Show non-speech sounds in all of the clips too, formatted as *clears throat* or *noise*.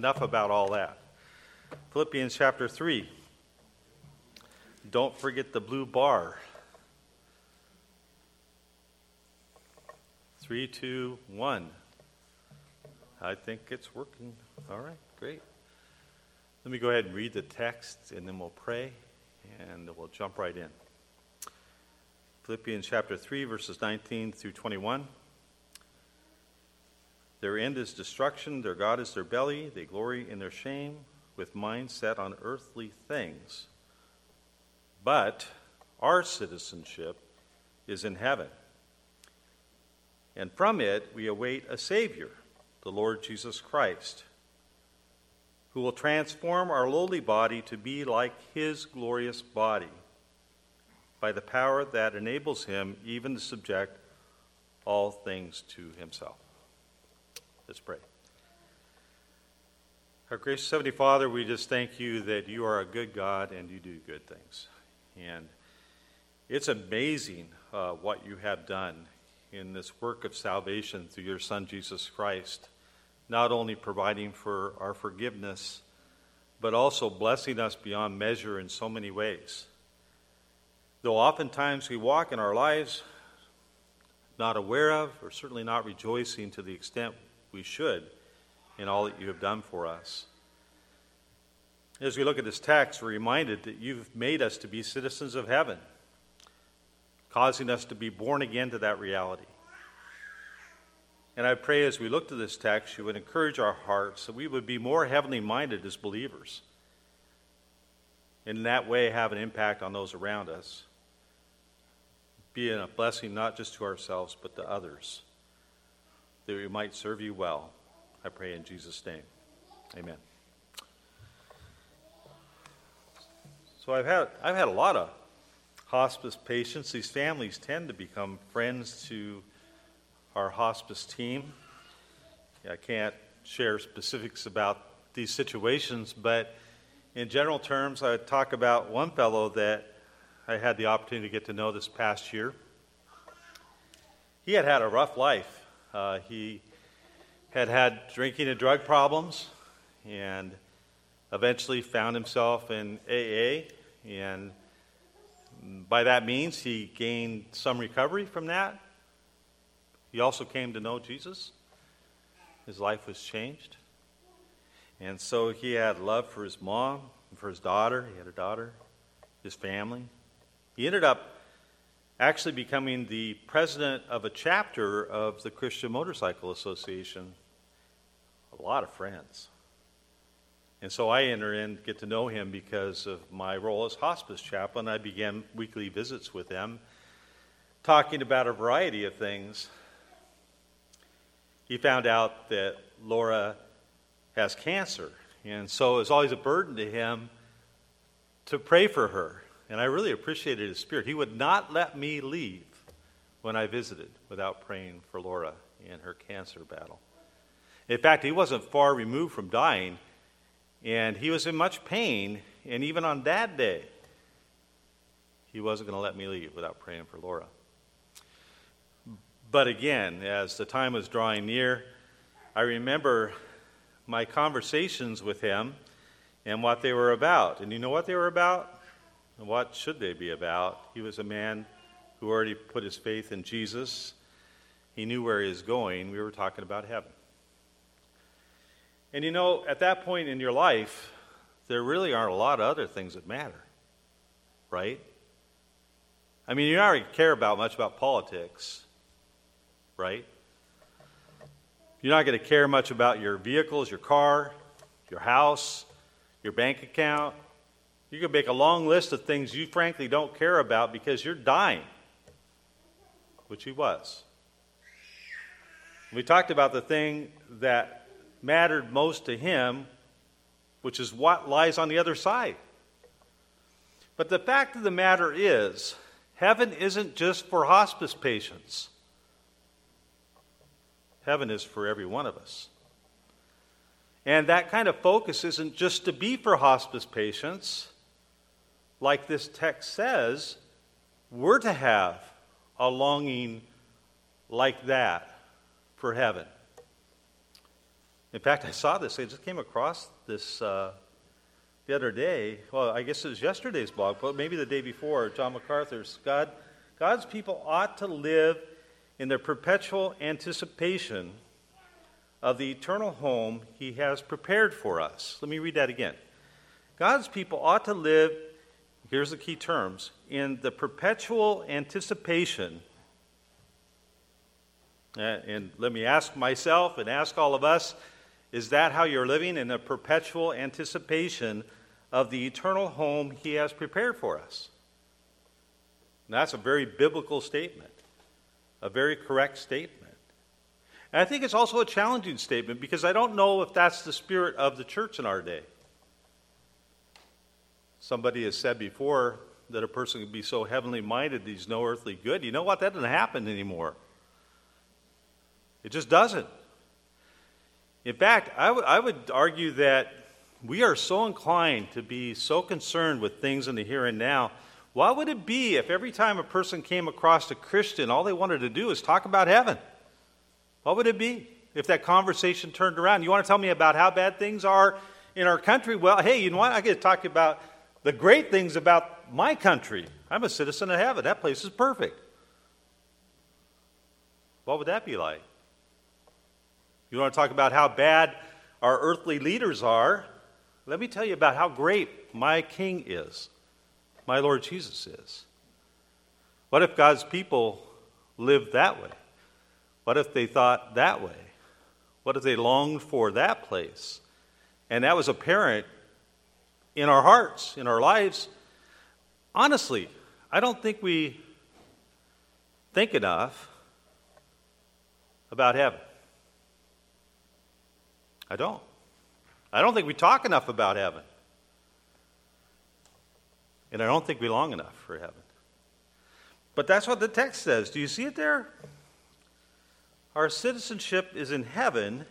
Enough about all that. Philippians chapter 3. Don't forget the blue bar. Three, two, one. I think it's working. All right, great. Let me go ahead and read the text and then we'll pray and we'll jump right in. Philippians chapter 3, verses 19 through 21. Their end is destruction, their God is their belly, they glory in their shame, with minds set on earthly things. But our citizenship is in heaven. And from it we await a Savior, the Lord Jesus Christ, who will transform our lowly body to be like his glorious body by the power that enables him even to subject all things to himself. Let's pray. Our gracious Heavenly Father, we just thank you that you are a good God and you do good things. And it's amazing uh, what you have done in this work of salvation through your Son, Jesus Christ, not only providing for our forgiveness, but also blessing us beyond measure in so many ways. Though oftentimes we walk in our lives not aware of, or certainly not rejoicing to the extent we should in all that you have done for us. As we look at this text, we're reminded that you've made us to be citizens of heaven, causing us to be born again to that reality. And I pray as we look to this text, you would encourage our hearts that we would be more heavenly minded as believers. And in that way, have an impact on those around us, being a blessing not just to ourselves, but to others that we might serve you well. I pray in Jesus' name. Amen. So I've had I've had a lot of hospice patients. These families tend to become friends to our hospice team. I can't share specifics about these situations, but in general terms, I would talk about one fellow that I had the opportunity to get to know this past year. He had had a rough life. Uh, he had had drinking and drug problems and eventually found himself in AA. And by that means, he gained some recovery from that. He also came to know Jesus. His life was changed. And so he had love for his mom for his daughter. He had a daughter, his family. He ended up actually becoming the president of a chapter of the Christian Motorcycle Association. A lot of friends. And so I enter in, get to know him because of my role as hospice chaplain. I began weekly visits with him, talking about a variety of things. He found out that Laura has cancer, and so it was always a burden to him to pray for her. And I really appreciated his spirit. He would not let me leave when I visited without praying for Laura in her cancer battle. In fact, he wasn't far removed from dying, and he was in much pain. And even on that day, he wasn't going to let me leave without praying for Laura. But again, as the time was drawing near, I remember my conversations with him and what they were about. And you know what they were about? What should they be about? He was a man who already put his faith in Jesus. He knew where he was going. We were talking about heaven. And you know, at that point in your life, there really aren't a lot of other things that matter, right? I mean, you don't to care about much about politics, right? You're not going to care much about your vehicles, your car, your house, your bank account, you could make a long list of things you frankly don't care about because you're dying, which he was. We talked about the thing that mattered most to him, which is what lies on the other side. But the fact of the matter is, heaven isn't just for hospice patients, heaven is for every one of us. And that kind of focus isn't just to be for hospice patients like this text says, we're to have a longing like that for heaven. In fact, I saw this. I just came across this uh, the other day. Well, I guess it was yesterday's blog, but maybe the day before. John MacArthur's God, God's people ought to live in their perpetual anticipation of the eternal home He has prepared for us. Let me read that again. God's people ought to live, here's the key terms, in the perpetual anticipation. Uh, and let me ask myself and ask all of us is that how you're living in a perpetual anticipation of the eternal home He has prepared for us? And that's a very biblical statement, a very correct statement. And I think it's also a challenging statement because I don't know if that's the spirit of the church in our day. Somebody has said before that a person can be so heavenly minded that he's no earthly good. You know what? That doesn't happen anymore. It just doesn't. In fact, I, w- I would argue that we are so inclined to be so concerned with things in the here and now. What would it be if every time a person came across a Christian, all they wanted to do is talk about heaven? What would it be if that conversation turned around? You want to tell me about how bad things are in our country? Well, hey, you know what? I get to talk about the great things about my country. I'm a citizen of heaven. That place is perfect. What would that be like? You want to talk about how bad our earthly leaders are? Let me tell you about how great my King is, my Lord Jesus is. What if God's people lived that way? What if they thought that way? What if they longed for that place? And that was apparent in our hearts, in our lives. Honestly, I don't think we think enough about heaven. I don't. I don't think we talk enough about heaven. And I don't think we long enough for heaven. But that's what the text says. Do you see it there? Our citizenship is in heaven,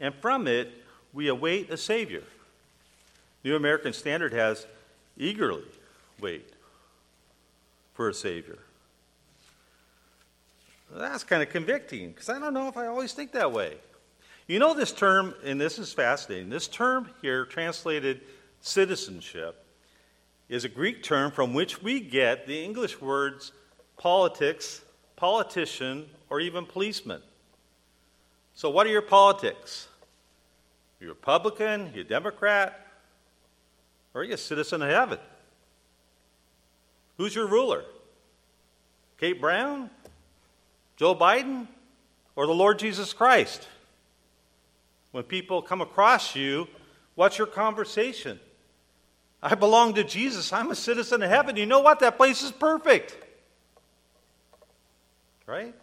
and from it we await a Savior. New American Standard has eagerly wait for a Savior. That's kind of convicting because I don't know if I always think that way. You know, this term, and this is fascinating, this term here, translated citizenship, is a Greek term from which we get the English words politics, politician, or even policeman. So, what are your politics? You're Republican, you're Democrat, are you a citizen of heaven? Who's your ruler? Kate Brown, Joe Biden, or the Lord Jesus Christ? When people come across you, what's your conversation? I belong to Jesus. I'm a citizen of heaven. You know what? That place is perfect. Right?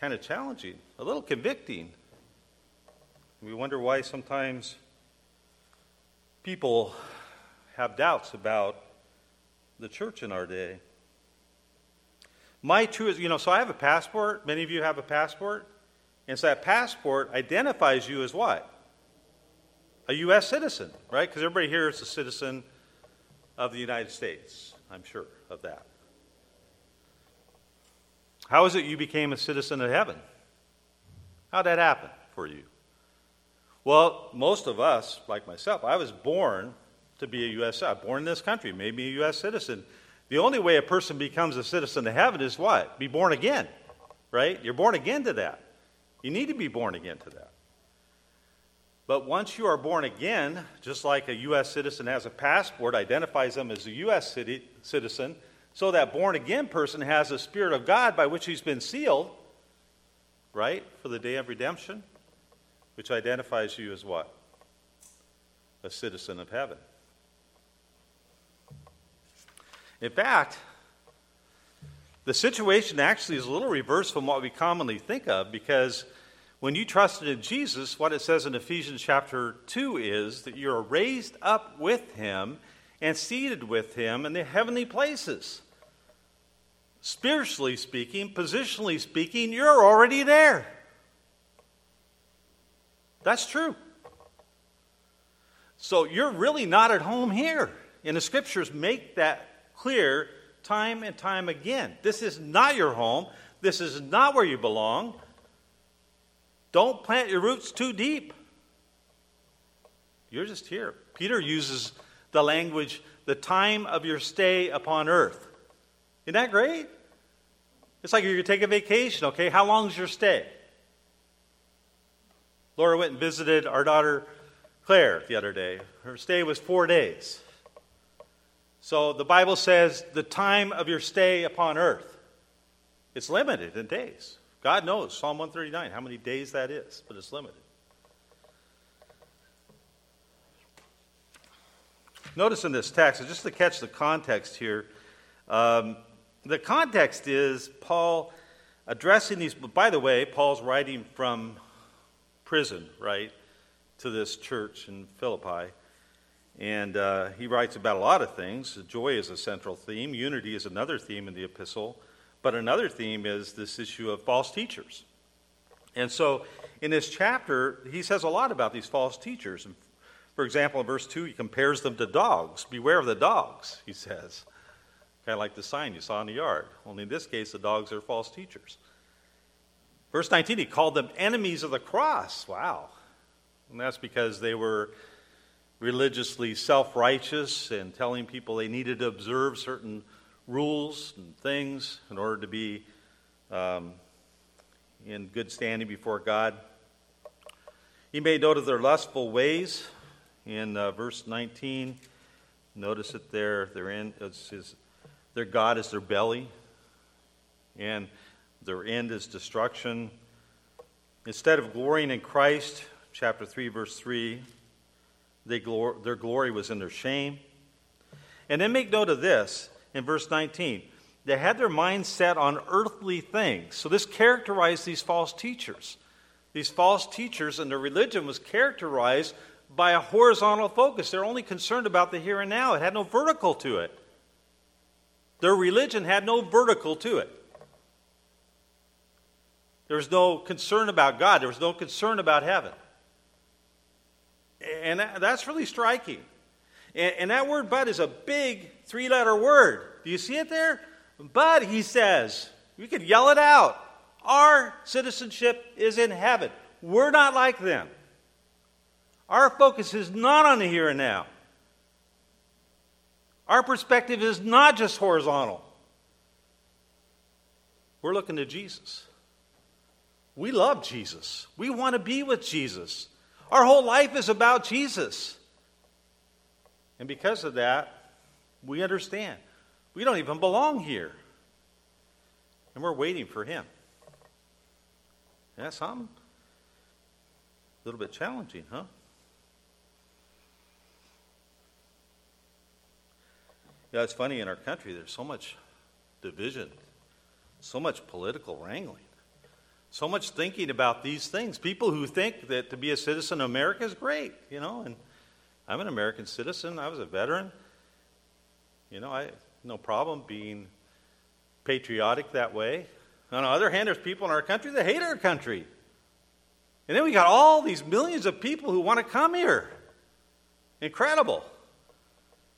Kind of challenging, a little convicting. We wonder why sometimes people have doubts about the church in our day. My true, you know, so I have a passport. Many of you have a passport. And so that passport identifies you as what? A U.S. citizen, right? Because everybody here is a citizen of the United States. I'm sure of that. How is it you became a citizen of heaven? How'd that happen for you? Well, most of us, like myself, I was born to be a U.S. Born in this country, maybe a U.S. citizen. The only way a person becomes a citizen of heaven is what? Be born again, right? You're born again to that. You need to be born again to that. But once you are born again, just like a U.S. citizen has a passport, identifies them as a U.S. City, citizen, so that born again person has the Spirit of God by which he's been sealed, right, for the day of redemption, which identifies you as what? A citizen of heaven. In fact, the situation actually is a little reversed from what we commonly think of because when you trusted in Jesus, what it says in Ephesians chapter 2 is that you're raised up with him and seated with him in the heavenly places. Spiritually speaking, positionally speaking, you're already there. That's true. So you're really not at home here. And the scriptures make that clear time and time again. This is not your home. This is not where you belong. Don't plant your roots too deep. You're just here. Peter uses the language, the time of your stay upon earth. Isn't that great? It's like you're take a vacation, okay? How long is your stay? Laura went and visited our daughter Claire the other day. Her stay was four days. So the Bible says the time of your stay upon earth. It's limited in days. God knows, Psalm 139, how many days that is, but it's limited. Notice in this text, just to catch the context here, um, the context is Paul addressing these. By the way, Paul's writing from prison, right, to this church in Philippi. And uh, he writes about a lot of things. Joy is a central theme, unity is another theme in the epistle. But another theme is this issue of false teachers. And so in this chapter, he says a lot about these false teachers. For example, in verse 2, he compares them to dogs. Beware of the dogs, he says. Kind of like the sign you saw in the yard. Only in this case, the dogs are false teachers. Verse 19, he called them enemies of the cross. Wow. And that's because they were religiously self righteous and telling people they needed to observe certain rules and things in order to be um, in good standing before God. He made note of their lustful ways in uh, verse 19. Notice it there. Their, end, his, their God is their belly, and their end is destruction. Instead of glorying in Christ, chapter 3, verse 3, they glor- their glory was in their shame. And then make note of this in verse 19. They had their minds set on earthly things. So this characterized these false teachers. These false teachers and their religion was characterized by a horizontal focus. They're only concerned about the here and now. It had no vertical to it. Their religion had no vertical to it. There was no concern about God. There was no concern about heaven. And that's really striking. And, and that word but is a big three letter word. Do you see it there? But, he says, we could yell it out. Our citizenship is in heaven. We're not like them. Our focus is not on the here and now. Our perspective is not just horizontal. We're looking to Jesus. We love Jesus. We want to be with Jesus. Our whole life is about Jesus. And because of that, we understand we don't even belong here. And we're waiting for Him. That's something a little bit challenging, huh? Yeah, it's funny in our country, there's so much division, so much political wrangling, so much thinking about these things. People who think that to be a citizen of America is great, you know, and I'm an American citizen. I was a veteran. You know, I no problem being patriotic that way. On the other hand, there's people in our country that hate our country. And then we got all these millions of people who want to come here. Incredible.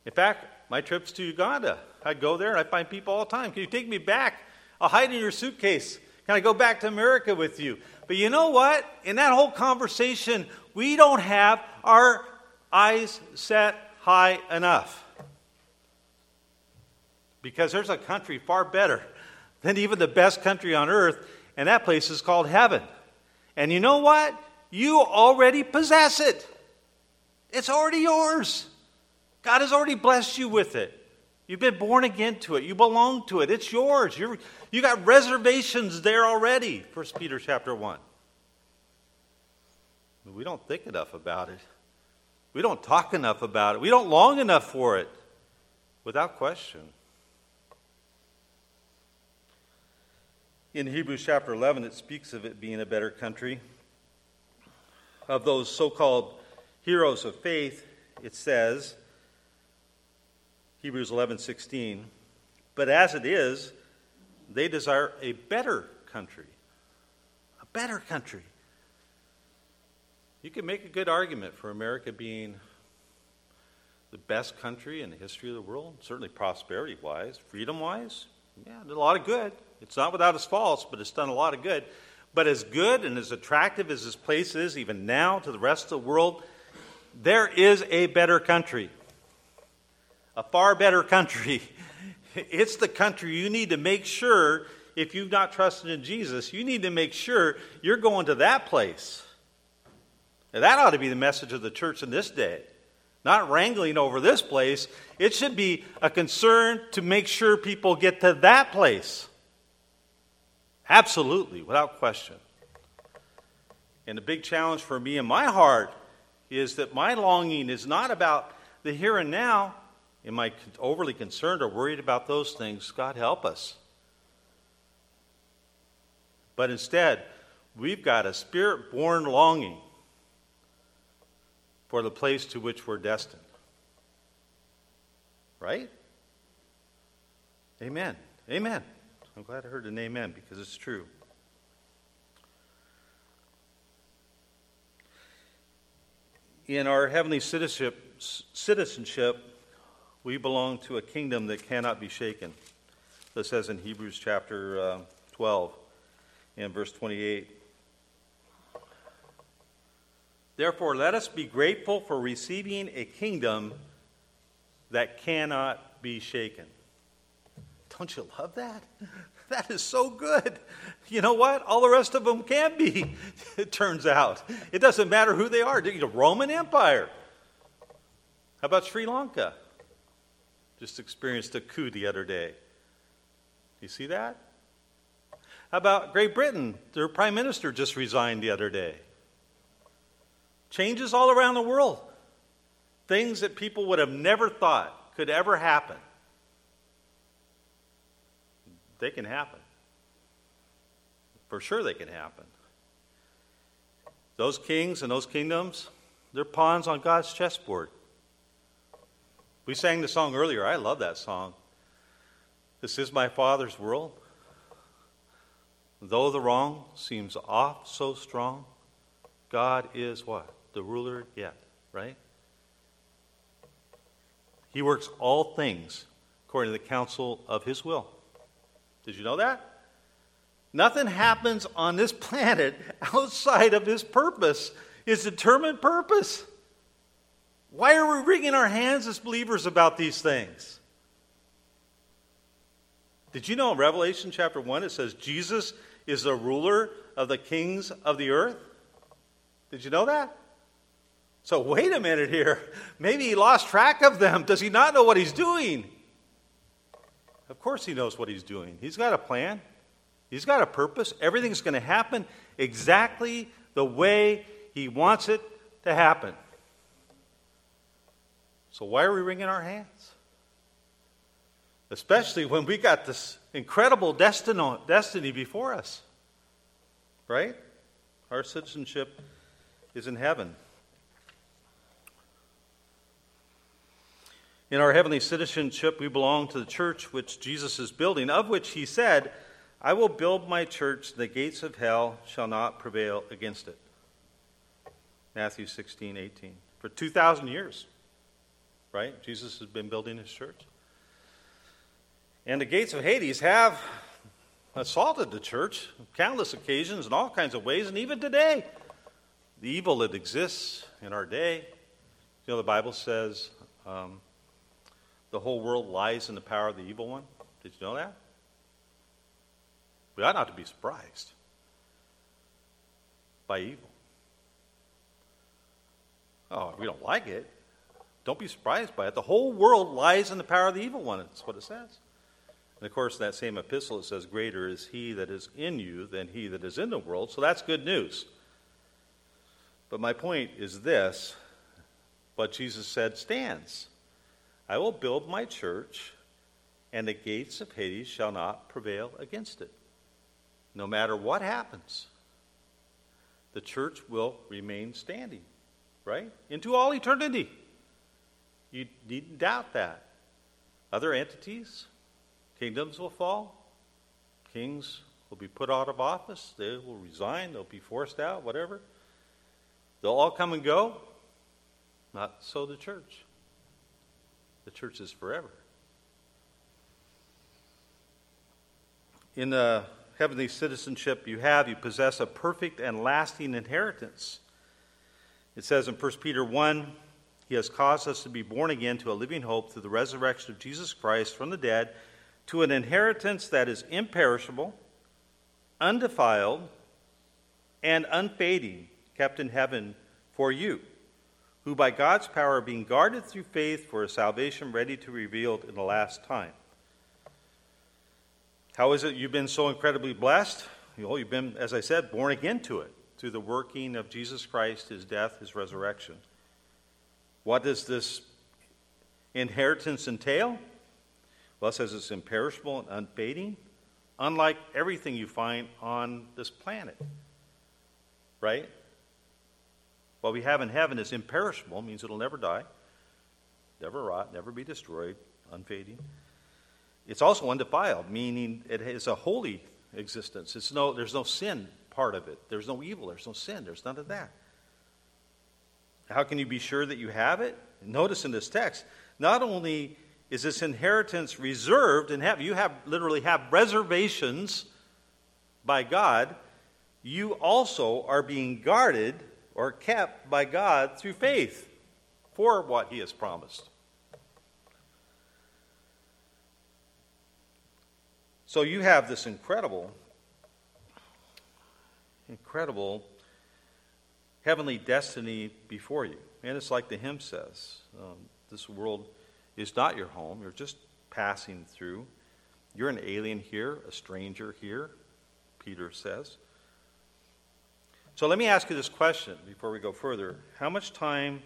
In fact, my trips to Uganda, I'd go there and I find people all the time. Can you take me back? I'll hide in your suitcase. Can I go back to America with you? But you know what? In that whole conversation, we don't have our eyes set high enough. Because there's a country far better than even the best country on earth, and that place is called heaven. And you know what? You already possess it, it's already yours. God has already blessed you with it. You've been born again to it. You belong to it. It's yours. You're, you got reservations there already. 1 Peter chapter 1. We don't think enough about it. We don't talk enough about it. We don't long enough for it. Without question. In Hebrews chapter 11, it speaks of it being a better country. Of those so called heroes of faith, it says, Hebrews 11 16, but as it is, they desire a better country. A better country. You can make a good argument for America being the best country in the history of the world, certainly prosperity wise, freedom wise. Yeah, did a lot of good. It's not without its faults, but it's done a lot of good. But as good and as attractive as this place is, even now to the rest of the world, there is a better country. A far better country. It's the country you need to make sure, if you've not trusted in Jesus, you need to make sure you're going to that place. That ought to be the message of the church in this day. Not wrangling over this place. It should be a concern to make sure people get to that place. Absolutely, without question. And the big challenge for me in my heart is that my longing is not about the here and now. Am I overly concerned or worried about those things? God help us. But instead, we've got a spirit born longing for the place to which we're destined. Right? Amen. Amen. I'm glad I heard an amen because it's true. In our heavenly citizenship, citizenship, we belong to a kingdom that cannot be shaken. This says in Hebrews chapter uh, 12 and verse 28. Therefore, let us be grateful for receiving a kingdom that cannot be shaken. Don't you love that? That is so good. You know what? All the rest of them can be, *laughs* it turns out. It doesn't matter who they are. The Roman Empire. How about Sri Lanka? Just experienced a coup the other day. You see that? How about Great Britain? Their prime minister just resigned the other day. Changes all around the world. Things that people would have never thought could ever happen they can happen. For sure, they can happen. Those kings and those kingdoms, they're pawns on God's chessboard. We sang the song earlier. I love that song. This is my Father's world. Though the wrong seems oft so strong, God is what? The ruler yet, right? He works all things according to the counsel of his will. Did you know that? Nothing happens on this *laughs* planet outside of his purpose, his determined purpose. Why are we wringing our hands as believers about these things? Did you know in Revelation chapter 1 it says Jesus is the ruler of the kings of the earth? Did you know that? So, wait a minute here. Maybe he lost track of them. Does he not know what he's doing? Of course, he knows what he's doing. He's got a plan, he's got a purpose. Everything's going to happen exactly the way he wants it to happen. So, why are we wringing our hands? Especially when we got this incredible destiny before us. Right? Our citizenship is in heaven. In our heavenly citizenship, we belong to the church which Jesus is building, of which he said, I will build my church, the gates of hell shall not prevail against it. Matthew 16, 18. For 2,000 years, right? Jesus has been building his church. And the gates of Hades have assaulted the church on countless occasions in all kinds of ways, and even today. The evil that exists in our day, you know, the Bible says, um, the whole world lies in the power of the evil one? Did you know that? We ought not to be surprised by evil. Oh, we don't like it. Don't be surprised by it. The whole world lies in the power of the evil one. That's what it says. And of course, that same epistle, it says, Greater is he that is in you than he that is in the world. So that's good news. But my point is this what Jesus said stands. I will build my church, and the gates of Hades shall not prevail against it. No matter what happens, the church will remain standing, right? Into all eternity. You needn't doubt that. Other entities, kingdoms will fall, kings will be put out of office, they will resign, they'll be forced out, whatever. They'll all come and go. Not so the church. The church is forever. In the heavenly citizenship you have, you possess a perfect and lasting inheritance. It says in 1 Peter 1 He has caused us to be born again to a living hope through the resurrection of Jesus Christ from the dead, to an inheritance that is imperishable, undefiled, and unfading, kept in heaven for you, who by God's power are being guarded through faith for a salvation ready to be revealed in the last time. How is it you've been so incredibly blessed? Know, you've been, as I said, born again to it through the working of Jesus Christ, his death, his resurrection. What does this inheritance entail? Well, it says it's imperishable and unfading, unlike everything you find on this planet. Right? What we have in heaven is imperishable, means it'll never die, never rot, never be destroyed, unfading. It's also undefiled, meaning it is a holy existence. It's no, there's no sin part of it. There's no evil, there's no sin, there's none of that. How can you be sure that you have it? Notice in this text, not only is this inheritance reserved and have you have literally have reservations by God, you also are being guarded or kept by God through faith for what he has promised. So you have this incredible, incredible heavenly destiny before you. And it's like the hymn says um, this world is not your home, you're just passing through. You're an alien here, a stranger here, Peter says. So let me ask you this question before we go further. How much time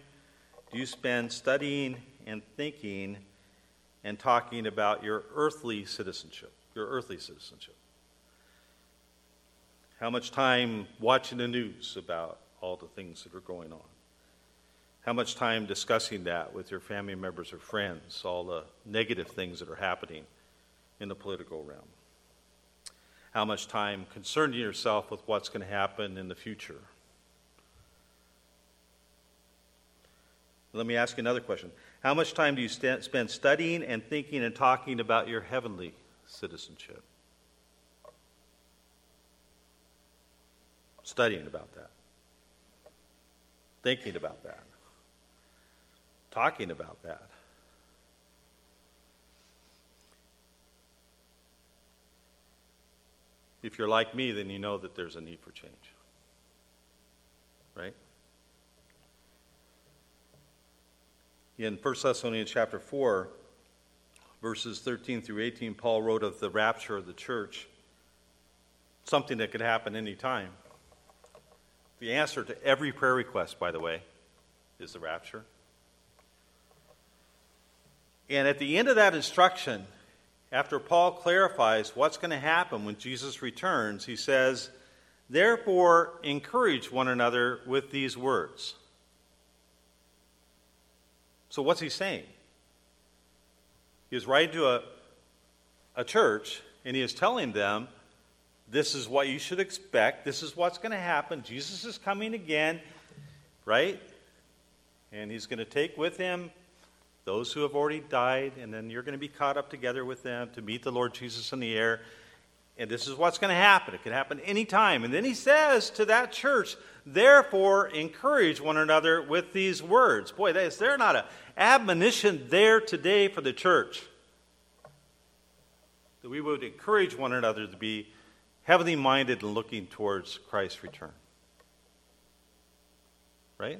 do you spend studying and thinking and talking about your earthly citizenship? your earthly citizenship? How much time watching the news about all the things that are going on? How much time discussing that with your family members or friends, all the negative things that are happening in the political realm? How much time concerning yourself with what's going to happen in the future? Let me ask you another question. How much time do you st- spend studying and thinking and talking about your heavenly citizenship. Studying about that, thinking about that, talking about that. If you're like me, then you know that there's a need for change. Right? In 1 Thessalonians chapter 4, verses 13 through 18, Paul wrote of the rapture of the church, something that could happen any time. The answer to every prayer request, by the way, is the rapture. And at the end of that instruction, after Paul clarifies what's going to happen when Jesus returns, he says, Therefore, encourage one another with these words. So, what's he saying? He is writing to a, a church, and he is telling them, this is what you should expect. This is what's going to happen. Jesus is coming again, right? And he's going to take with him those who have already died, and then you're going to be caught up together with them to meet the Lord Jesus in the air. And this is what's going to happen. It could happen anytime. And then he says to that church, therefore, encourage one another with these words. Boy, is there not an admonition there today for the church? That we would encourage one another to be heavenly minded and looking towards Christ's return. Right?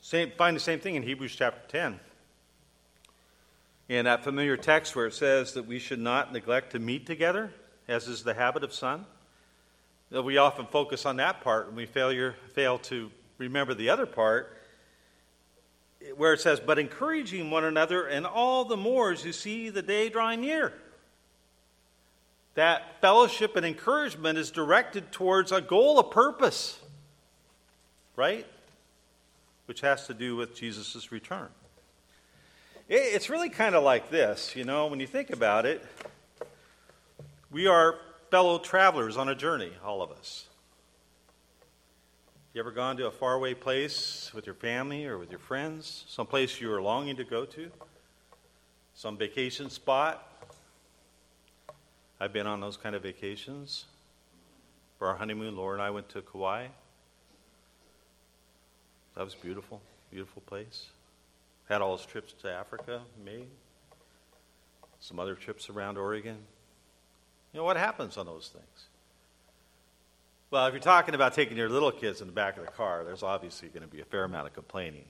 Same, find the same thing in Hebrews chapter 10 in that familiar text where it says that we should not neglect to meet together, as is the habit of some. We often focus on that part and we failure, fail to remember the other part where it says, But encouraging one another, and all the more as you see the day drawing near. That fellowship and encouragement is directed towards a goal, a purpose, right? Which has to do with Jesus' return. It's really kind of like this, you know, when you think about it. We are fellow travelers on a journey, all of us. You ever gone to a faraway place with your family or with your friends? Some place you are longing to go to? Some vacation spot? I've been on those kind of vacations. For our honeymoon, Laura and I went to Kauai. That was beautiful, beautiful place. Had all those trips to Africa made. Some other trips around Oregon. You know what happens on those things? Well, if you're talking about taking your little kids in the back of the car, there's obviously going to be a fair amount of complaining,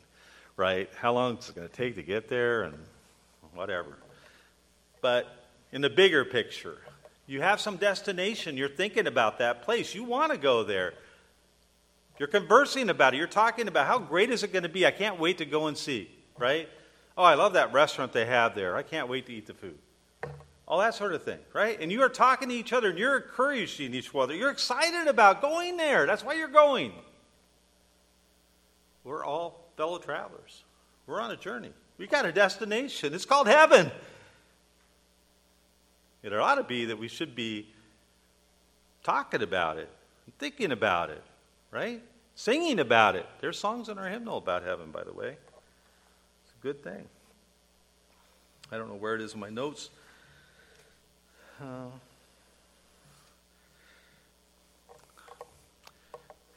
right? How long is it going to take to get there and whatever. But in the bigger picture, you have some destination. You're thinking about that place. You want to go there. You're conversing about it. You're talking about how great is it going to be? I can't wait to go and see, right? Oh, I love that restaurant they have there. I can't wait to eat the food. All that sort of thing, right? And you are talking to each other and you're encouraging each other. You're excited about going there. That's why you're going. We're all fellow travelers. We're on a journey. We got a destination. It's called heaven. It ought to be that we should be talking about it, thinking about it, right? Singing about it. There's songs in our hymnal about heaven, by the way. It's a good thing. I don't know where it is in my notes. Uh,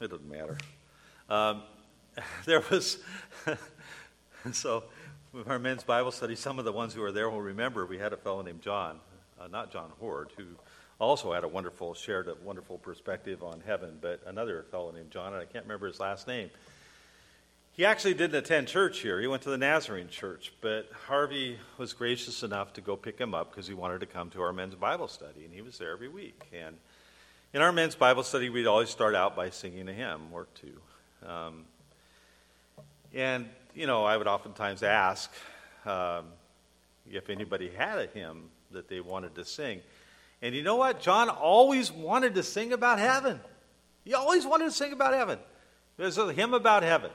it doesn't matter. Um, *laughs* there was, *laughs* so our men's Bible study, some of the ones who were there will remember we had a fellow named John, uh, not John Hord, who also had a wonderful, shared a wonderful perspective on heaven, but another fellow named John, and I can't remember his last name. He actually didn't attend church here. He went to the Nazarene church, but Harvey was gracious enough to go pick him up because he wanted to come to our men's Bible study, and he was there every week. And in our men's Bible study, we'd always start out by singing a hymn or two. Um, and, you know, I would oftentimes ask um, if anybody had a hymn that they wanted to sing. And you know what? John always wanted to sing about heaven. He always wanted to sing about heaven. There's a hymn about heaven.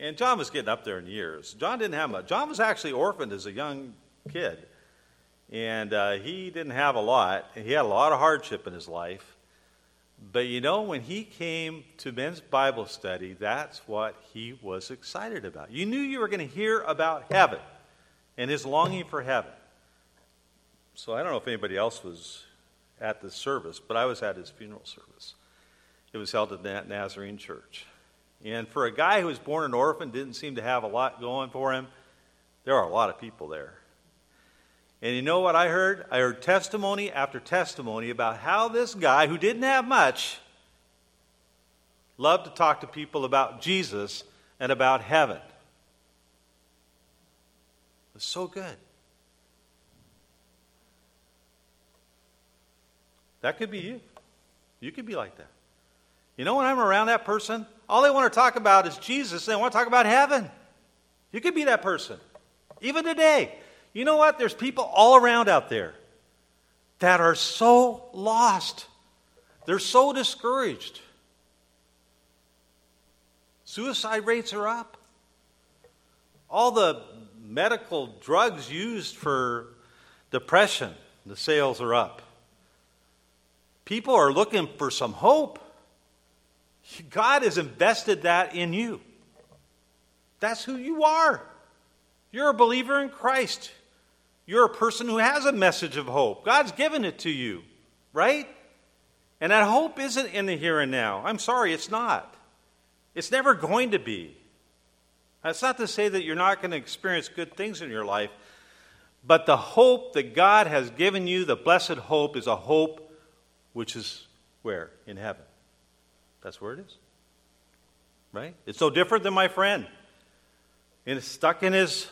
And John was getting up there in years. John didn't have much. John was actually orphaned as a young kid. And uh, he didn't have a lot. He had a lot of hardship in his life. But you know, when he came to men's Bible study, that's what he was excited about. You knew you were going to hear about heaven and his longing for heaven. So I don't know if anybody else was at the service, but I was at his funeral service. It was held at Nazarene church. And for a guy who was born an orphan, didn't seem to have a lot going for him, there are a lot of people there. And you know what I heard? I heard testimony after testimony about how this guy, who didn't have much, loved to talk to people about Jesus and about heaven. It was so good. That could be you. You could be like that. You know, when I'm around that person, all they want to talk about is Jesus. They want to talk about heaven. You could be that person. Even today. You know what? There's people all around out there that are so lost. They're so discouraged. Suicide rates are up. All the medical drugs used for depression, the sales are up. People are looking for some hope. God has invested that in you. That's who you are. You're a believer in Christ. You're a person who has a message of hope. God's given it to you, right? And that hope isn't in the here and now. I'm sorry, it's not. It's never going to be. That's not to say that you're not going to experience good things in your life, but the hope that God has given you, the blessed hope, is a hope which is where? In heaven. That's where it is. Right? It's no different than my friend. And it's stuck in his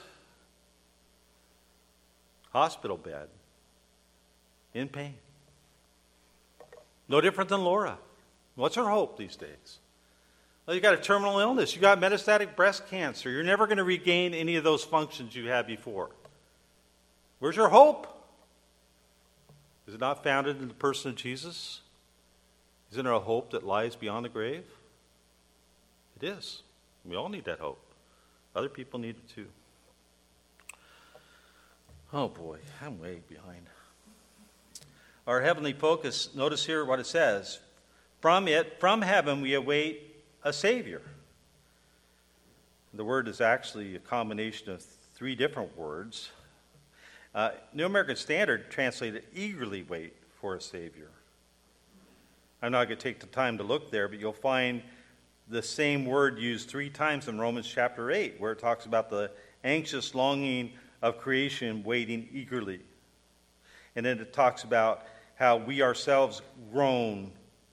hospital bed in pain. No different than Laura. What's her hope these days? Well, you got a terminal illness. You got metastatic breast cancer. You're never going to regain any of those functions you had before. Where's your hope? Is it not founded in the person of Jesus? Isn't there a hope that lies beyond the grave? It is. We all need that hope. Other people need it too. Oh boy, I'm way behind. Our heavenly focus, notice here what it says. From it, from heaven, we await a Savior. The word is actually a combination of three different words. Uh, New American Standard translated eagerly wait for a Savior. I'm not going to take the time to look there, but you'll find the same word used three times in Romans chapter 8, where it talks about the anxious longing of creation waiting eagerly. And then it talks about how we ourselves groan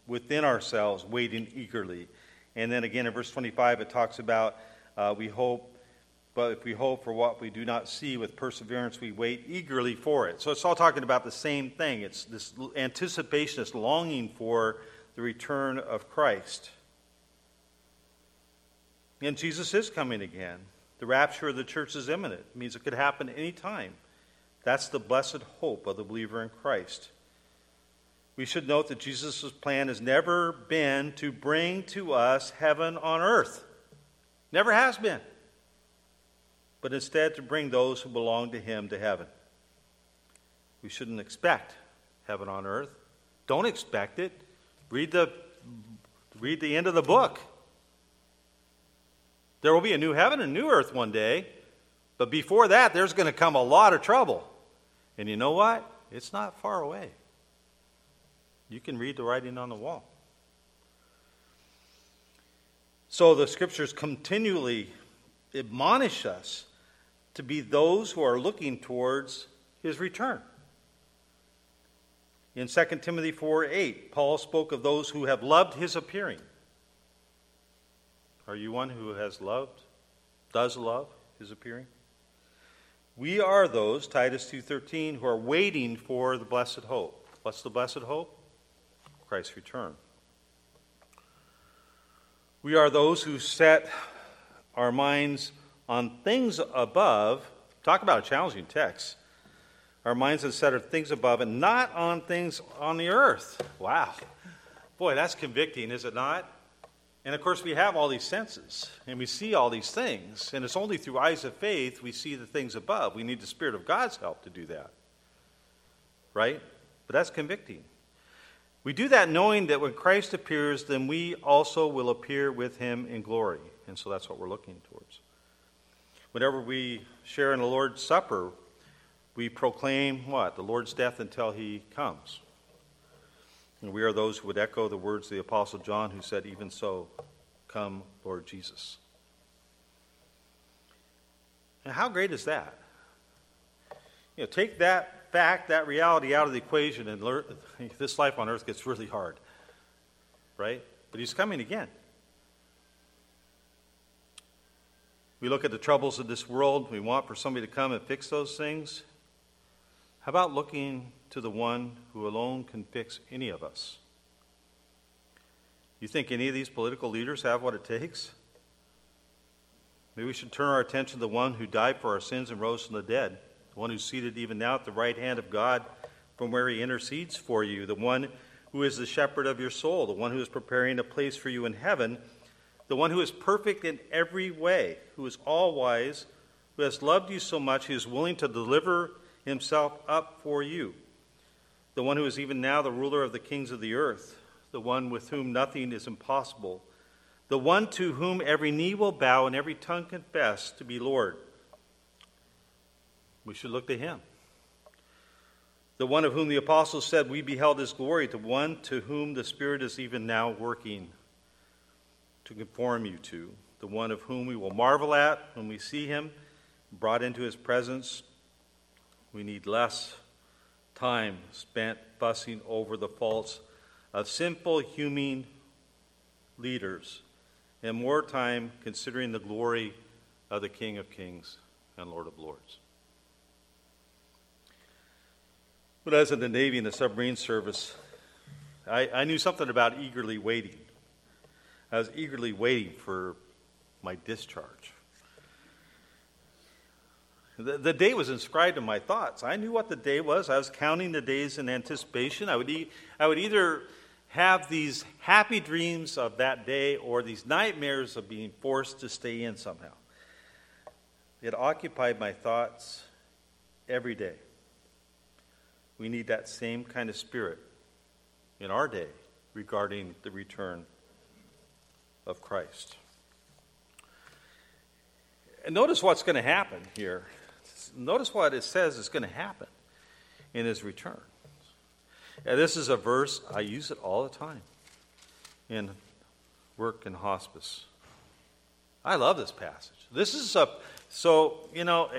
within ourselves, waiting eagerly. And then again in verse 25, it talks about uh, we hope but if we hope for what we do not see with perseverance, we wait eagerly for it. So it's all talking about the same thing. It's this anticipation, this longing for the return of Christ. And Jesus is coming again. The rapture of the church is imminent. It means it could happen any time. That's the blessed hope of the believer in Christ. We should note that Jesus' plan has never been to bring to us heaven on earth. Never has been but instead to bring those who belong to Him to heaven. We shouldn't expect heaven on earth. Don't expect it. Read the, read the end of the book. There will be a new heaven and new earth one day, but before that, there's going to come a lot of trouble. And you know what? It's not far away. You can read the writing on the wall. So the scriptures continually admonish us to be those who are looking towards his return. In 2 Timothy 4 8, Paul spoke of those who have loved his appearing. Are you one who has loved, does love his appearing? We are those, Titus 2:13, who are waiting for the blessed hope. What's the blessed hope? Christ's return. We are those who set our minds on things above. Talk about a challenging text. Our minds are set on things above and not on things on the earth. Wow. Boy, that's convicting, is it not? And of course, we have all these senses and we see all these things. And it's only through eyes of faith we see the things above. We need the Spirit of God's help to do that. Right? But that's convicting. We do that knowing that when Christ appears, then we also will appear with him in glory. And so that's what we're looking towards. Whenever we share in the Lord's Supper, we proclaim what? The Lord's death until he comes. And we are those who would echo the words of the Apostle John, who said, Even so, come, Lord Jesus. And how great is that? You know, take that fact, that reality out of the equation, and learn, *laughs* this life on earth gets really hard. Right? But he's coming again. We look at the troubles of this world. We want for somebody to come and fix those things. How about looking to the one who alone can fix any of us? You think any of these political leaders have what it takes? Maybe we should turn our attention to the one who died for our sins and rose from the dead, the one who's seated even now at the right hand of God from where he intercedes for you, the one who is the shepherd of your soul, the one who is preparing a place for you in heaven the one who is perfect in every way, who is all wise, who has loved you so much, he is willing to deliver himself up for you. The one who is even now the ruler of the kings of the earth, the one with whom nothing is impossible, the one to whom every knee will bow and every tongue confess to be Lord. We should look to him. The one of whom the apostles said, We beheld his glory, the one to whom the Spirit is even now working to conform you to, the one of whom we will marvel at when we see him brought into his presence. We need less time spent fussing over the faults of sinful human leaders and more time considering the glory of the King of Kings and Lord of Lords. When I was in the Navy in the submarine service, I, I knew something about eagerly waiting. I was eagerly waiting for my discharge. The, the day was inscribed in my thoughts. I knew what the day was. I was counting the days in anticipation. I would, e- I would either have these happy dreams of that day or these nightmares of being forced to stay in somehow. It occupied my thoughts every day. We need that same kind of spirit in our day regarding the return of Christ. And notice what's going to happen here. notice what it says is going to happen in his return. And this is a verse, I use it all the time in work in hospice. I love this passage. This is a, so, you know,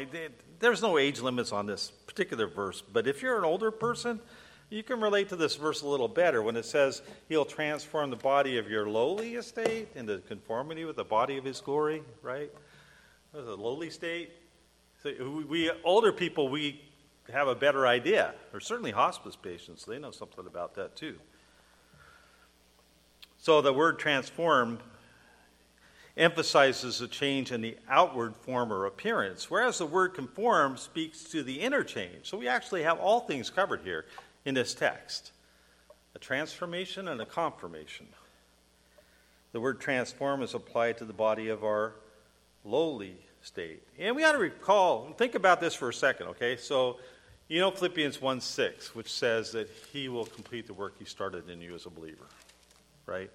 there's no age limits on this particular verse, but if you're an older person, you can relate to this verse a little better when it says, He'll transform the body of your lowly estate into conformity with the body of His glory, right? The lowly state. So we, older people, we have a better idea, or certainly hospice patients, they know something about that too. So the word transform emphasizes a change in the outward form or appearance, whereas the word conform speaks to the inner change. So we actually have all things covered here in this text a transformation and a confirmation. The word transform is applied to the body of our lowly state. And we ought to recall, think about this for a second, okay? So, you know Philippians 1 6, which says that he will complete the work he started in you as a believer, right?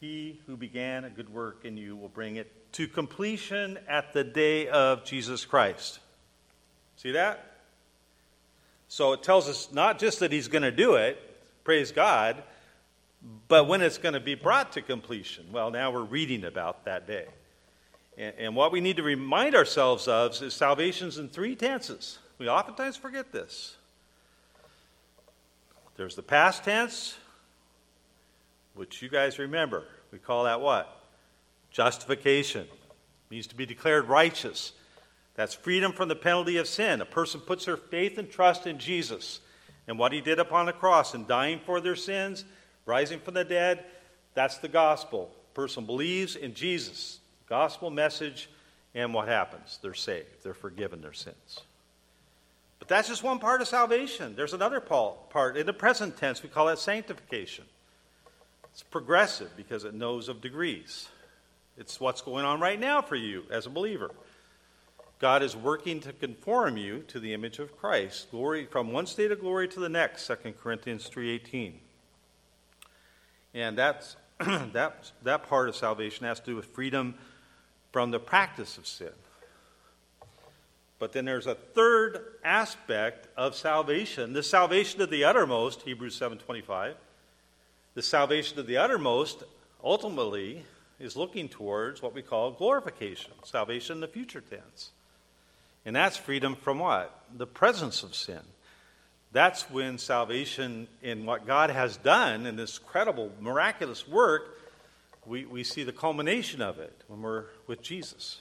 He who began a good work in you will bring it to completion at the day of Jesus Christ. See that? So it tells us not just that he's going to do it, praise God, but when it's going to be brought to completion. Well, now we're reading about that day. And, and what we need to remind ourselves of is salvation's in three tenses. We oftentimes forget this. There's the past tense, which you guys remember. We call that what? Justification. It means to be declared righteous. That's freedom from the penalty of sin. A person puts their faith and trust in Jesus and what he did upon the cross and dying for their sins, rising from the dead. That's the gospel. A person believes in Jesus, gospel message, and what happens? They're saved. They're forgiven their sins. But that's just one part of salvation. There's another part. In the present tense, we call that sanctification. It's progressive because it knows of degrees. It's what's going on right now for you as a believer. God is working to conform you to the image of Christ, glory from one state of glory to the next, 2 Corinthians 3:18. And that's *clears throat* that that part of salvation has to do with freedom from the practice of sin. But then there's a third aspect of salvation, the salvation of the uttermost, Hebrews 7:25. The salvation of the uttermost ultimately is looking towards what we call glorification, salvation in the future tense. And that's freedom from what? The presence of sin. That's when salvation in what God has done in this credible, miraculous work, we, we see the culmination of it when we're with Jesus,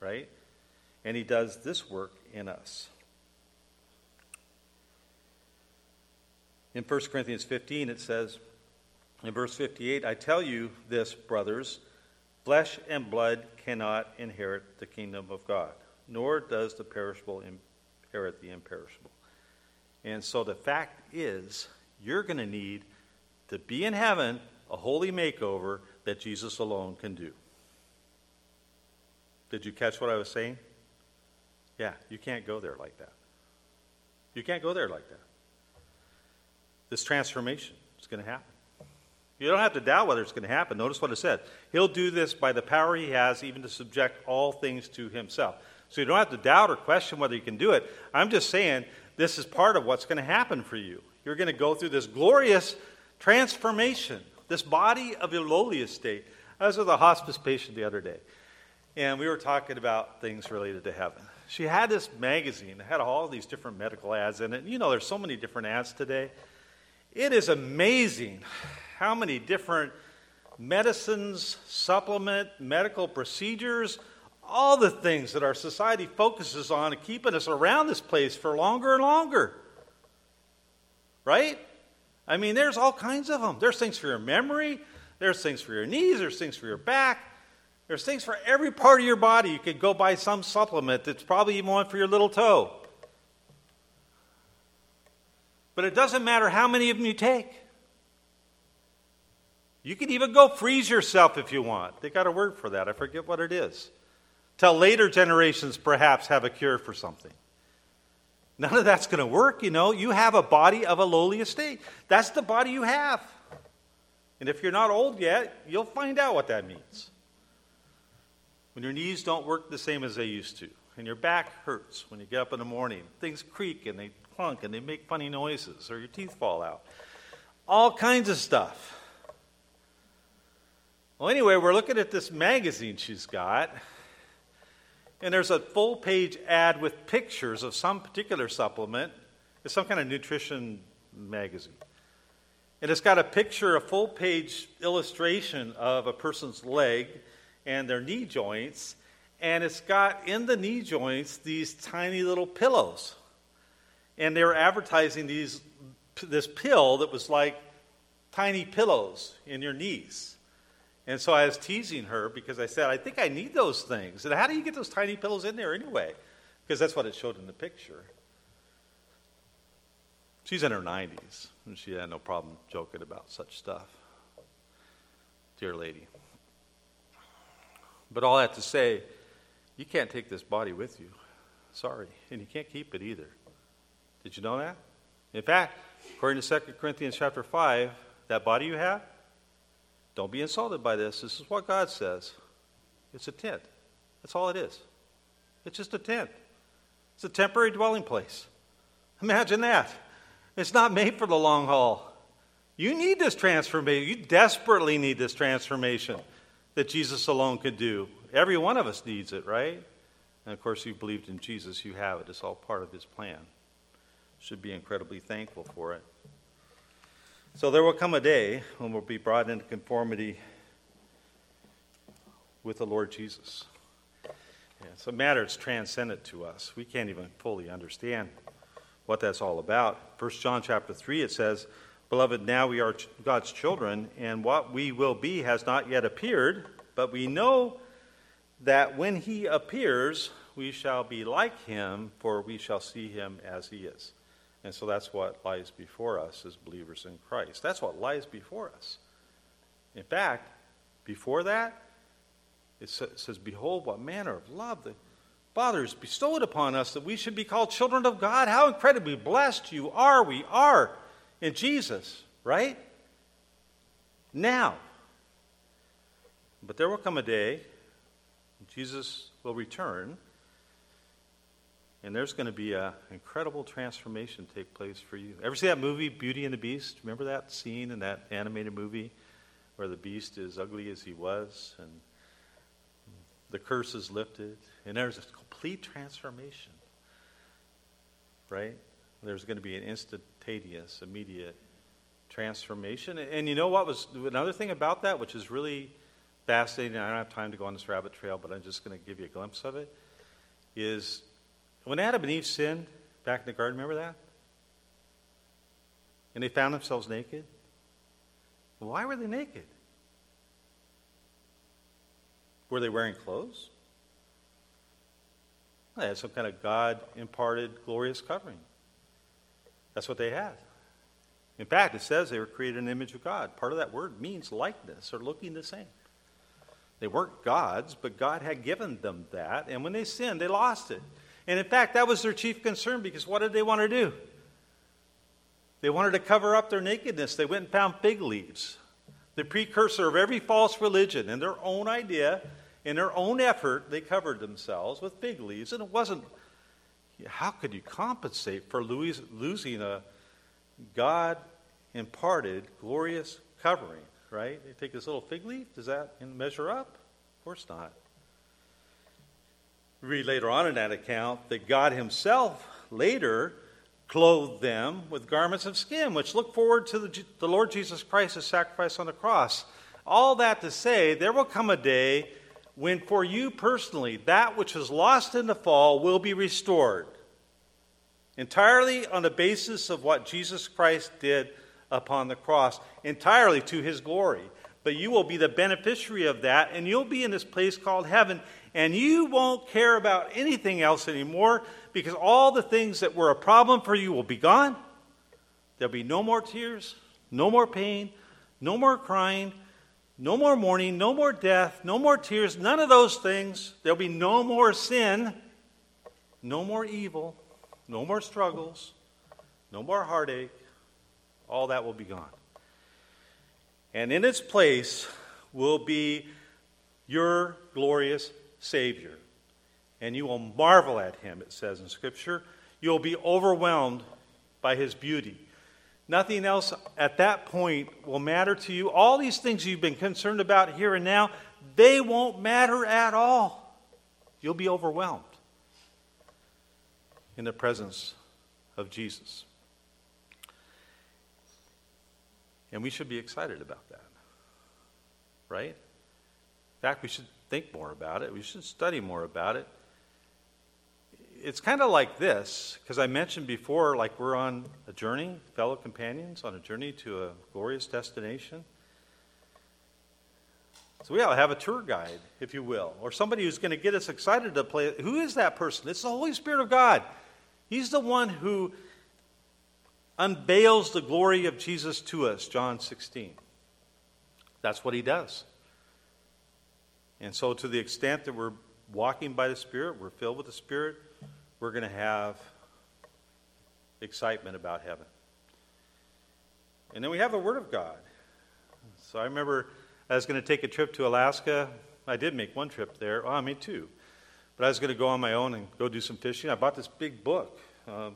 right? And He does this work in us. In 1 Corinthians 15, it says, in verse 58, I tell you this, brothers, flesh and blood cannot inherit the kingdom of God nor does the perishable inherit the imperishable. And so the fact is, you're going to need to be in heaven a holy makeover that Jesus alone can do. Did you catch what I was saying? Yeah, you can't go there like that. You can't go there like that. This transformation is going to happen. You don't have to doubt whether it's going to happen. Notice what it said. He'll do this by the power he has, even to subject all things to himself. So you don't have to doubt or question whether you can do it. I'm just saying this is part of what's going to happen for you. You're going to go through this glorious transformation, this body of your lowly estate. I was with a hospice patient the other day, and we were talking about things related to heaven. She had this magazine that had all these different medical ads in it. You know, there's so many different ads today. It is amazing how many different medicines, supplement, medical procedures, all the things that our society focuses on keeping us around this place for longer and longer. Right? I mean, there's all kinds of them. There's things for your memory, there's things for your knees, there's things for your back, there's things for every part of your body. You could go buy some supplement that's probably even one for your little toe. But it doesn't matter how many of them you take. You can even go freeze yourself if you want. They got a word for that. I forget what it is till later generations perhaps have a cure for something. None of that's going to work, you know. You have a body of a lowly estate. That's the body you have. And if you're not old yet, you'll find out what that means. When your knees don't work the same as they used to, and your back hurts when you get up in the morning. Things creak and they clunk and they make funny noises, or your teeth fall out. All kinds of stuff. Well, anyway, we're looking at this magazine she's got, and there's a full page ad with pictures of some particular supplement. It's some kind of nutrition magazine. And it's got a picture, a full page illustration of a person's leg and their knee joints. And it's got in the knee joints these tiny little pillows. And they were advertising these, this pill that was like tiny pillows in your knees. And so I was teasing her because I said, I think I need those things. And how do you get those tiny pillows in there anyway? Because that's what it showed in the picture. She's in her 90s, and she had no problem joking about such stuff. Dear lady. But all that to say, you can't take this body with you. Sorry. And you can't keep it either. Did you know that? In fact, according to 2 Corinthians chapter 5, that body you have, don't be insulted by this. This is what God says. It's a tent. That's all it is. It's just a tent. It's a temporary dwelling place. Imagine that. It's not made for the long haul. You need this transformation. You desperately need this transformation that Jesus alone could do. Every one of us needs it, right? And of course, you believed in Jesus, you have it. It's all part of his plan. Should be incredibly thankful for it. So there will come a day when we'll be brought into conformity with the Lord Jesus. Yeah, it's a matter that's transcendent to us. We can't even fully understand what that's all about. First John chapter 3 it says, "Beloved, now we are God's children, and what we will be has not yet appeared, but we know that when he appears, we shall be like him, for we shall see him as he is." And so that's what lies before us as believers in Christ. That's what lies before us. In fact, before that, it says, Behold, what manner of love the Father has bestowed upon us that we should be called children of God. How incredibly blessed you are, we are in Jesus, right? Now. But there will come a day, Jesus will return, and there's going to be an incredible transformation take place for you. Ever see that movie, Beauty and the Beast? Remember that scene in that animated movie where the beast is ugly as he was and the curse is lifted, and there's a complete transformation, right? There's going to be an instantaneous, immediate transformation. And you know what was another thing about that, which is really fascinating? I don't have time to go on this rabbit trail, but I'm just going to give you a glimpse of it. Is when Adam and Eve sinned back in the garden, remember that? And they found themselves naked. Why were they naked? Were they wearing clothes? They had some kind of God imparted glorious covering. That's what they had. In fact, it says they were created in the image of God. Part of that word means likeness or looking the same. They weren't gods, but God had given them that. And when they sinned, they lost it. And in fact, that was their chief concern because what did they want to do? They wanted to cover up their nakedness. They went and found fig leaves, the precursor of every false religion, in their own idea in their own effort, they covered themselves with fig leaves, and it wasn't. How could you compensate for losing a God imparted glorious covering, right? They take this little fig leaf, does that measure up? Of course not. Read later on in that account that God Himself later clothed them with garments of skin, which look forward to the, the Lord Jesus Christ's sacrifice on the cross. All that to say, there will come a day when for you personally that which was lost in the fall will be restored entirely on the basis of what Jesus Christ did upon the cross, entirely to his glory. But you will be the beneficiary of that, and you'll be in this place called heaven, and you won't care about anything else anymore because all the things that were a problem for you will be gone. There'll be no more tears, no more pain, no more crying, no more mourning, no more death, no more tears, none of those things. There'll be no more sin, no more evil, no more struggles, no more heartache. All that will be gone. And in its place will be your glorious Savior. and you will marvel at him, it says in Scripture. You'll be overwhelmed by his beauty. Nothing else at that point will matter to you. All these things you've been concerned about here and now, they won't matter at all. You'll be overwhelmed in the presence of Jesus. And we should be excited about that. Right? In fact, we should think more about it. We should study more about it. It's kind of like this, because I mentioned before, like we're on a journey, fellow companions, on a journey to a glorious destination. So we ought to have a tour guide, if you will, or somebody who's going to get us excited to play. Who is that person? It's the Holy Spirit of God. He's the one who unveils the glory of Jesus to us, John 16. That's what he does. And so, to the extent that we're walking by the Spirit, we're filled with the Spirit, we're going to have excitement about heaven. And then we have the Word of God. So, I remember I was going to take a trip to Alaska. I did make one trip there. I made two. But I was going to go on my own and go do some fishing. I bought this big book uh,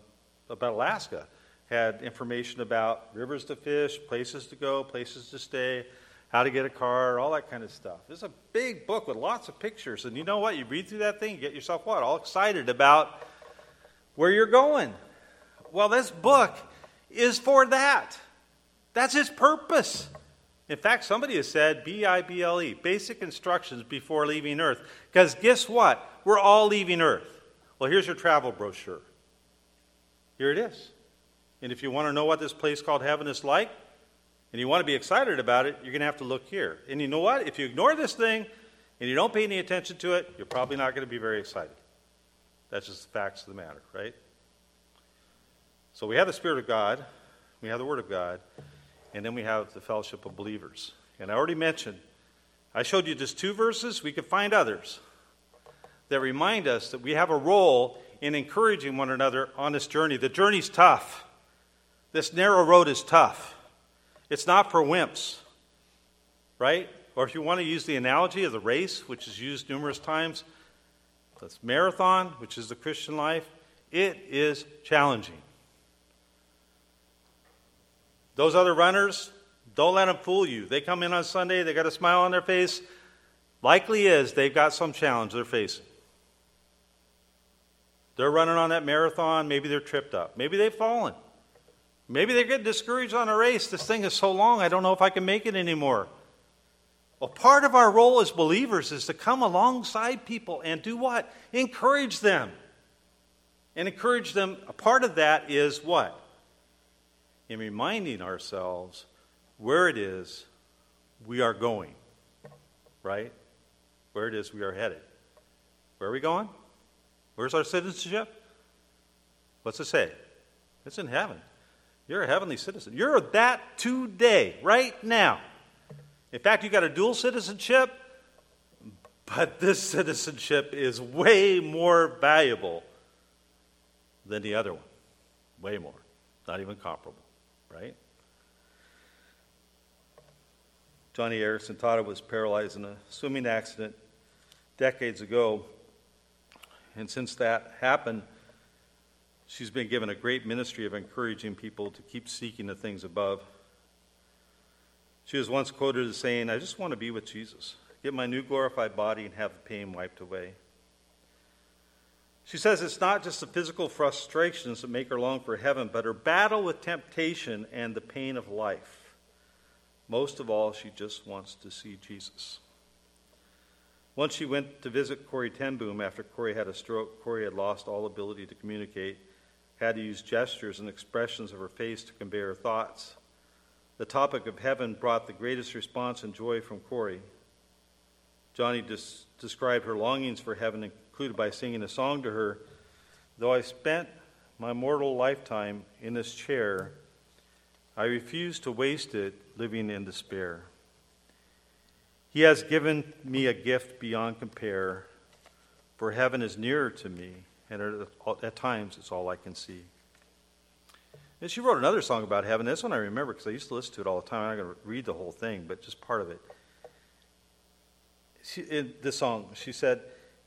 about Alaska. Had information about rivers to fish, places to go, places to stay, how to get a car, all that kind of stuff. It's a big book with lots of pictures. And you know what? You read through that thing, you get yourself what? All excited about where you're going. Well, this book is for that. That's its purpose. In fact, somebody has said B I B L E, basic instructions before leaving Earth. Because guess what? We're all leaving Earth. Well, here's your travel brochure. Here it is. And if you want to know what this place called heaven is like, and you want to be excited about it, you're going to have to look here. And you know what? If you ignore this thing and you don't pay any attention to it, you're probably not going to be very excited. That's just the facts of the matter, right? So we have the Spirit of God, we have the Word of God, and then we have the fellowship of believers. And I already mentioned, I showed you just two verses, we could find others that remind us that we have a role in encouraging one another on this journey. The journey's tough, this narrow road is tough. It's not for wimps, right? Or if you want to use the analogy of the race, which is used numerous times, this marathon, which is the Christian life, it is challenging. Those other runners, don't let them fool you. They come in on Sunday, they got a smile on their face. Likely is they've got some challenge they're facing. They're running on that marathon, maybe they're tripped up, maybe they've fallen. Maybe they get discouraged on a race. This thing is so long, I don't know if I can make it anymore. Well, part of our role as believers is to come alongside people and do what? Encourage them. And encourage them. A part of that is what? In reminding ourselves where it is we are going, right? Where it is we are headed. Where are we going? Where's our citizenship? What's it say? It's in heaven. You're a heavenly citizen. You're that today, right now. In fact, you got a dual citizenship, but this citizenship is way more valuable than the other one. Way more. Not even comparable, right? Joni Eareckson Tada was paralyzed in a swimming accident decades ago. And since that happened, She's been given a great ministry of encouraging people to keep seeking the things above. She was once quoted as saying, I just want to be with Jesus, get my new glorified body, and have the pain wiped away. She says it's not just the physical frustrations that make her long for heaven, but her battle with temptation and the pain of life. Most of all, she just wants to see Jesus. Once she went to visit Corrie ten Boom after Corrie had a stroke. Corrie had lost all ability to communicate had to use gestures and expressions of her face to convey her thoughts. The topic of heaven brought the greatest response and joy from Corrie. Joni des- described her longings for heaven, included by singing a song to her Though I spent my mortal lifetime in this chair, I refuse to waste it living in despair. He has given me a gift beyond compare, for heaven is nearer to me and at, times it's all I can see. And she wrote another song about heaven. This one I remember because I used to listen to it all the time. I'm not going to read the whole thing, but just part of it. She, in this song, she said,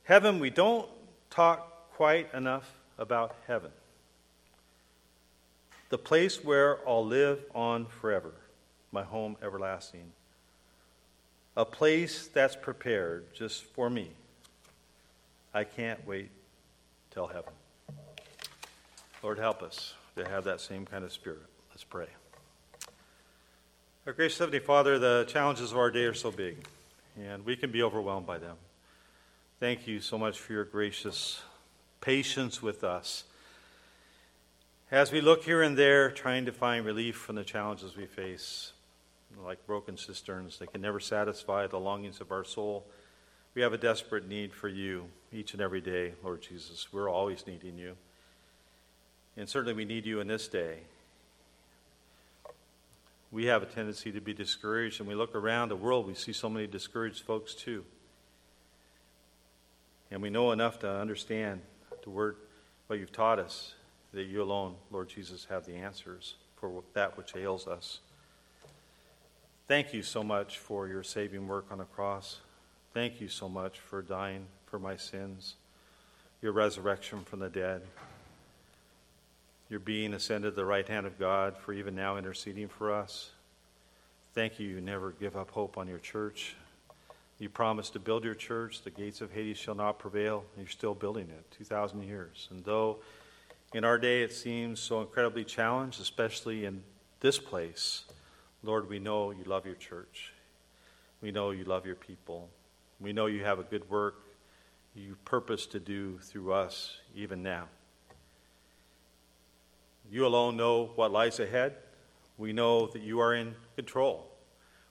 Heaven, we don't talk quite enough about heaven, the place where I'll live on forever, my home everlasting, a place that's prepared just for me. I can't wait till heaven. Lord, help us to have that same kind of spirit. Let's pray. Our gracious Heavenly Father, the challenges of our day are so big, and we can be overwhelmed by them. Thank you so much for your gracious patience with us. As we look here and there, trying to find relief from the challenges we face, like broken cisterns, they can never satisfy the longings of our soul. We have a desperate need for you each and every day, Lord Jesus. We're always needing you. And certainly we need you in this day. We have a tendency to be discouraged, and we look around the world, we see so many discouraged folks too. And we know enough to understand the word, what you've taught us, that you alone, Lord Jesus, have the answers for that which ails us. Thank you so much for your saving work on the cross. Thank you so much for dying for my sins, your resurrection from the dead your being ascended to the right hand of God for even now interceding for us. Thank you, you never give up hope on your church. You promised to build your church. The gates of Hades shall not prevail. You're still building it, 2,000 years. And though in our day it seems so incredibly challenged, especially in this place, Lord, we know you love your church. We know you love your people. We know you have a good work you purpose to do through us even now. You alone know what lies ahead. We know that you are in control.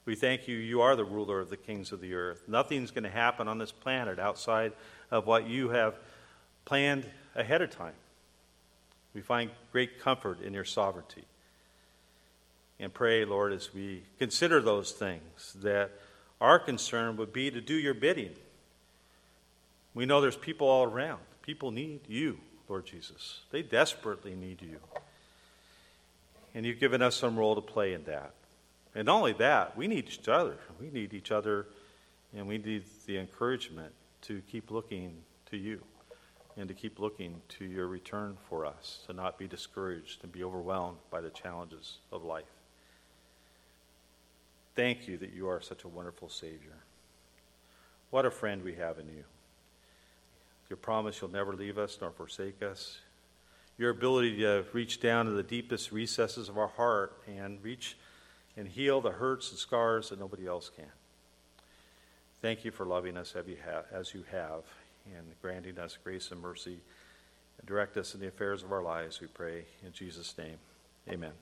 We thank you, you are the ruler of the kings of the earth. Nothing's going to happen on this planet outside of what you have planned ahead of time. We find great comfort in your sovereignty. And pray, Lord, as we consider those things, that our concern would be to do your bidding. We know there's people all around. People need you, Lord Jesus. They desperately need you and you've given us some role to play in that. And not only that, we need each other. We need each other, and we need the encouragement to keep looking to you and to keep looking to your return for us, to not be discouraged and be overwhelmed by the challenges of life. Thank you that you are such a wonderful Savior. What a friend we have in you. Your promise you'll never leave us nor forsake us your ability to reach down to the deepest recesses of our heart and reach and heal the hurts and scars that nobody else can. Thank you for loving us as you have and granting us grace and mercy. And direct us in the affairs of our lives, we pray. In Jesus' name, amen.